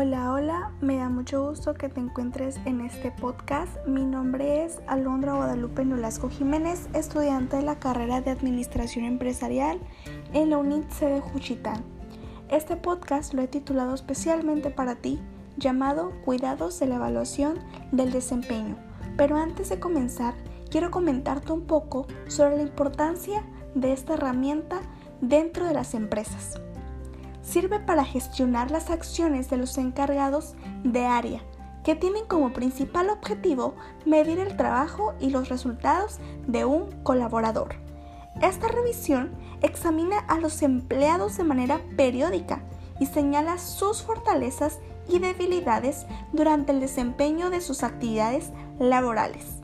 Hola, hola, me da mucho gusto que te encuentres en este podcast. Mi nombre es Alondra Guadalupe Nolasco Jiménez, estudiante de la carrera de Administración Empresarial en la UNIT de Juchitán. Este podcast lo he titulado especialmente para ti, llamado Cuidados de la Evaluación del Desempeño. Pero antes de comenzar, quiero comentarte un poco sobre la importancia de esta herramienta dentro de las empresas sirve para gestionar las acciones de los encargados de área, que tienen como principal objetivo medir el trabajo y los resultados de un colaborador. Esta revisión examina a los empleados de manera periódica y señala sus fortalezas y debilidades durante el desempeño de sus actividades laborales.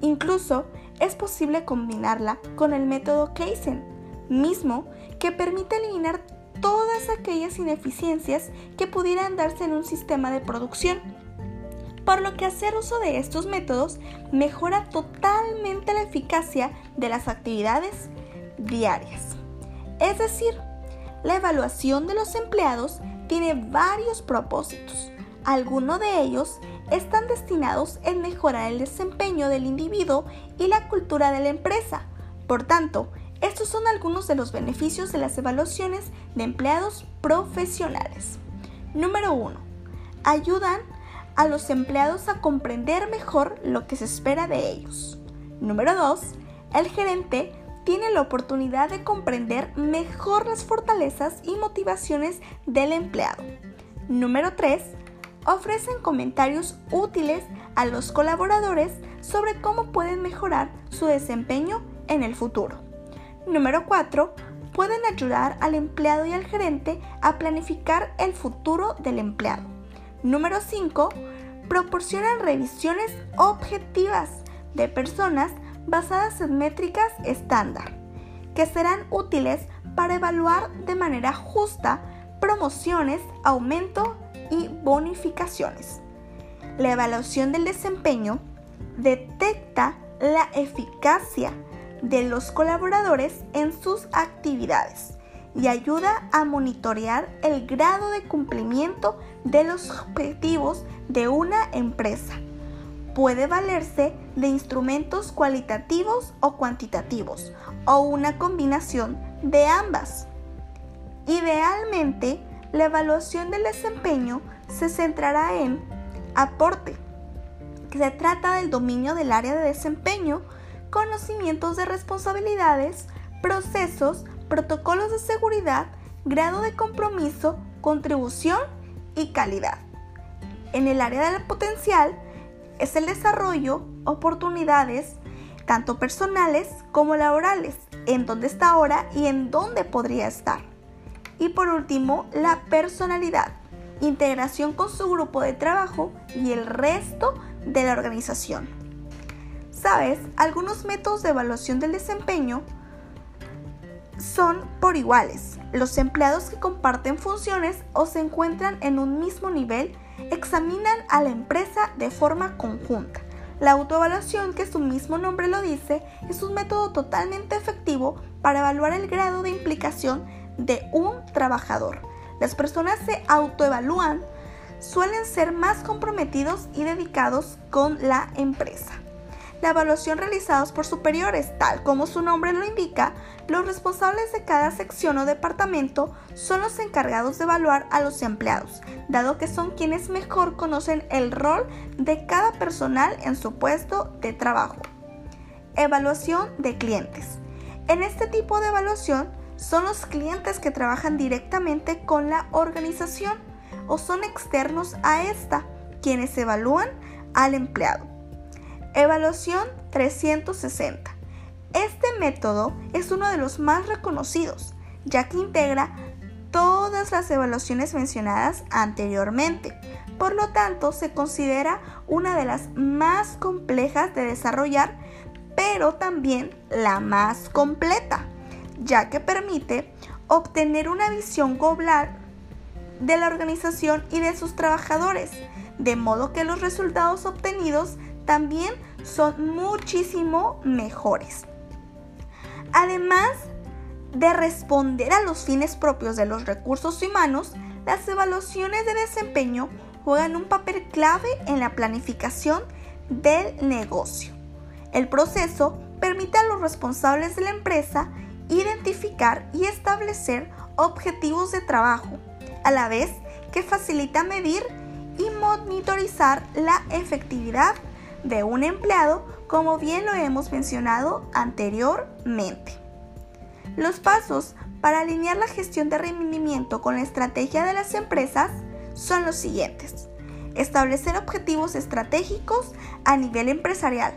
Incluso es posible combinarla con el método Kaizen, mismo que permite eliminar todas aquellas ineficiencias que pudieran darse en un sistema de producción. Por lo que hacer uso de estos métodos mejora totalmente la eficacia de las actividades diarias. Es decir, la evaluación de los empleados tiene varios propósitos. Algunos de ellos están destinados en mejorar el desempeño del individuo y la cultura de la empresa. Por tanto, estos son algunos de los beneficios de las evaluaciones de empleados profesionales. Número 1. Ayudan a los empleados a comprender mejor lo que se espera de ellos. Número 2. El gerente tiene la oportunidad de comprender mejor las fortalezas y motivaciones del empleado. Número 3. Ofrecen comentarios útiles a los colaboradores sobre cómo pueden mejorar su desempeño en el futuro. Número 4. Pueden ayudar al empleado y al gerente a planificar el futuro del empleado. Número 5. Proporcionan revisiones objetivas de personas basadas en métricas estándar, que serán útiles para evaluar de manera justa promociones, aumento y bonificaciones. La evaluación del desempeño detecta la eficacia de los colaboradores en sus actividades y ayuda a monitorear el grado de cumplimiento de los objetivos de una empresa. Puede valerse de instrumentos cualitativos o cuantitativos o una combinación de ambas. Idealmente, la evaluación del desempeño se centrará en aporte, que se trata del dominio del área de desempeño conocimientos de responsabilidades, procesos, protocolos de seguridad, grado de compromiso, contribución y calidad. En el área del potencial es el desarrollo, oportunidades, tanto personales como laborales, en dónde está ahora y en dónde podría estar. Y por último, la personalidad, integración con su grupo de trabajo y el resto de la organización. Sabes, algunos métodos de evaluación del desempeño son por iguales. Los empleados que comparten funciones o se encuentran en un mismo nivel examinan a la empresa de forma conjunta. La autoevaluación, que su mismo nombre lo dice, es un método totalmente efectivo para evaluar el grado de implicación de un trabajador. Las personas se autoevalúan, suelen ser más comprometidos y dedicados con la empresa la evaluación realizados por superiores, tal como su nombre lo indica, los responsables de cada sección o departamento son los encargados de evaluar a los empleados, dado que son quienes mejor conocen el rol de cada personal en su puesto de trabajo. Evaluación de clientes. En este tipo de evaluación son los clientes que trabajan directamente con la organización o son externos a esta, quienes evalúan al empleado. Evaluación 360. Este método es uno de los más reconocidos, ya que integra todas las evaluaciones mencionadas anteriormente. Por lo tanto, se considera una de las más complejas de desarrollar, pero también la más completa, ya que permite obtener una visión global de la organización y de sus trabajadores, de modo que los resultados obtenidos también son muchísimo mejores. Además de responder a los fines propios de los recursos humanos, Las evaluaciones de desempeño juegan un papel clave en la planificación del negocio. El proceso permite a los responsables de la empresa identificar y establecer objetivos de trabajo, a la vez que facilita medir y monitorizar la efectividad de un empleado, como bien lo hemos mencionado anteriormente. Los pasos para alinear la gestión de rendimiento con la estrategia de las empresas son los siguientes. Establecer objetivos estratégicos a nivel empresarial,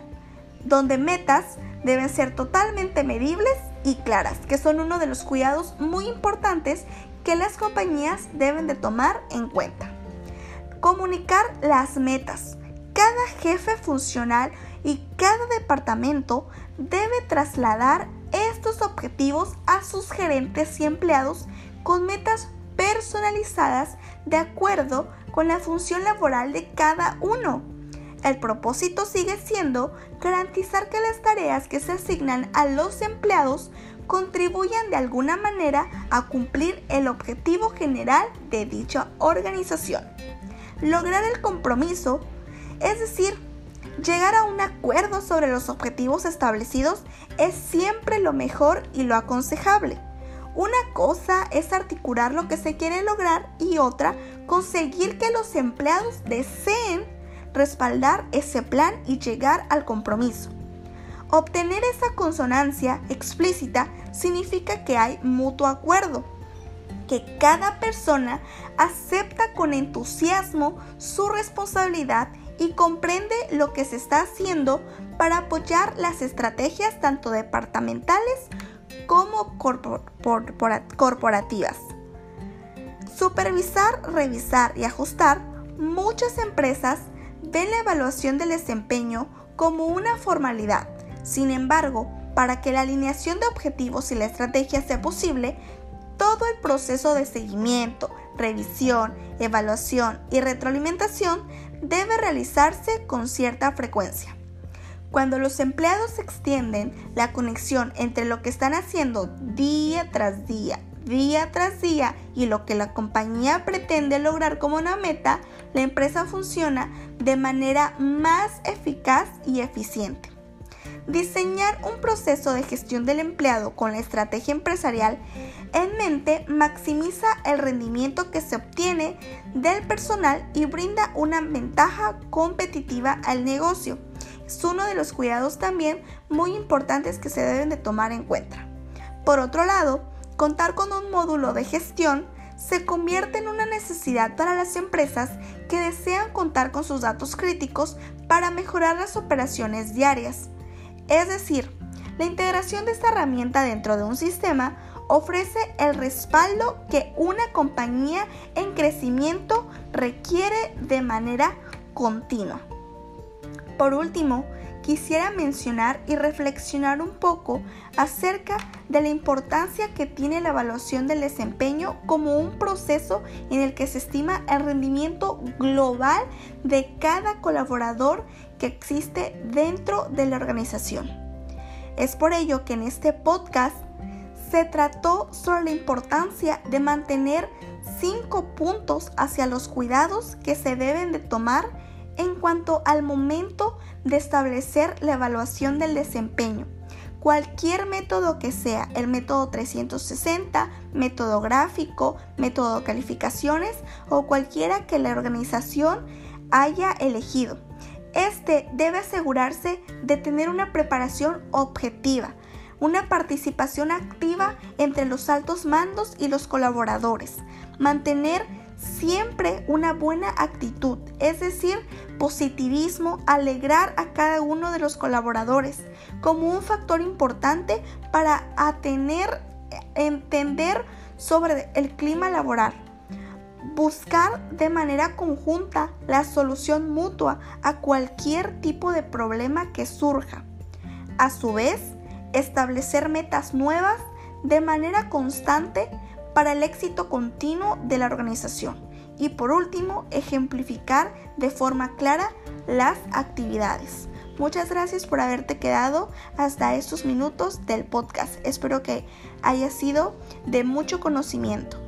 donde metas deben ser totalmente medibles y claras, que son uno de los cuidados muy importantes que las compañías deben de tomar en cuenta. Comunicar las metas. Cada jefe funcional y cada departamento debe trasladar estos objetivos a sus gerentes y empleados con metas personalizadas de acuerdo con la función laboral de cada uno. El propósito sigue siendo garantizar que las tareas que se asignan a los empleados contribuyan de alguna manera a cumplir el objetivo general de dicha organización. Lograr el compromiso, es decir, llegar a un acuerdo sobre los objetivos establecidos es siempre lo mejor y lo aconsejable. Una cosa es articular lo que se quiere lograr y otra conseguir que los empleados deseen respaldar ese plan y llegar al compromiso. Obtener esa consonancia explícita significa que hay mutuo acuerdo, que cada persona acepta con entusiasmo su responsabilidad y comprende lo que se está haciendo para apoyar las estrategias tanto departamentales como corporativas. Supervisar, revisar y ajustar, muchas empresas ven la evaluación del desempeño como una formalidad. Sin embargo, para que la alineación de objetivos y la estrategia sea posible, todo el proceso de seguimiento, revisión, evaluación y retroalimentación debe realizarse con cierta frecuencia. Cuando los empleados extienden la conexión entre lo que están haciendo día tras día, día tras día y lo que la compañía pretende lograr como una meta, la empresa funciona de manera más eficaz y eficiente. Diseñar un proceso de gestión del empleado con la estrategia empresarial en mente maximiza el rendimiento que se obtiene del personal y brinda una ventaja competitiva al negocio es uno de los cuidados también muy importantes que se deben de tomar en cuenta. Por otro lado, contar con un módulo de gestión se convierte en una necesidad para las empresas que desean contar con sus datos críticos para mejorar las operaciones diarias. Es decir, la integración de esta herramienta dentro de un sistema ofrece el respaldo que una compañía en crecimiento requiere de manera continua. Por último, quisiera mencionar y reflexionar un poco acerca de la importancia que tiene la evaluación del desempeño como un proceso en el que se estima el rendimiento global de cada colaborador que existe dentro de la organización. Es por ello que en este podcast se trató sobre la importancia de mantener cinco puntos hacia los cuidados que se deben de tomar en cuanto al momento de establecer la evaluación del desempeño. Cualquier método que sea, el método 360, método gráfico, método calificaciones o cualquiera que la organización haya elegido. Este debe asegurarse de tener una preparación objetiva, una participación activa entre los altos mandos y los colaboradores, mantener siempre una buena actitud, es decir, positivismo, alegrar a cada uno de los colaboradores como un factor importante para entender sobre el clima laboral. Buscar de manera conjunta la solución mutua a cualquier tipo de problema que surja. A su vez, establecer metas nuevas de manera constante para el éxito continuo de la organización. Y por último, ejemplificar de forma clara las actividades. Muchas gracias por haberte quedado hasta estos minutos del podcast. Espero que haya sido de mucho conocimiento.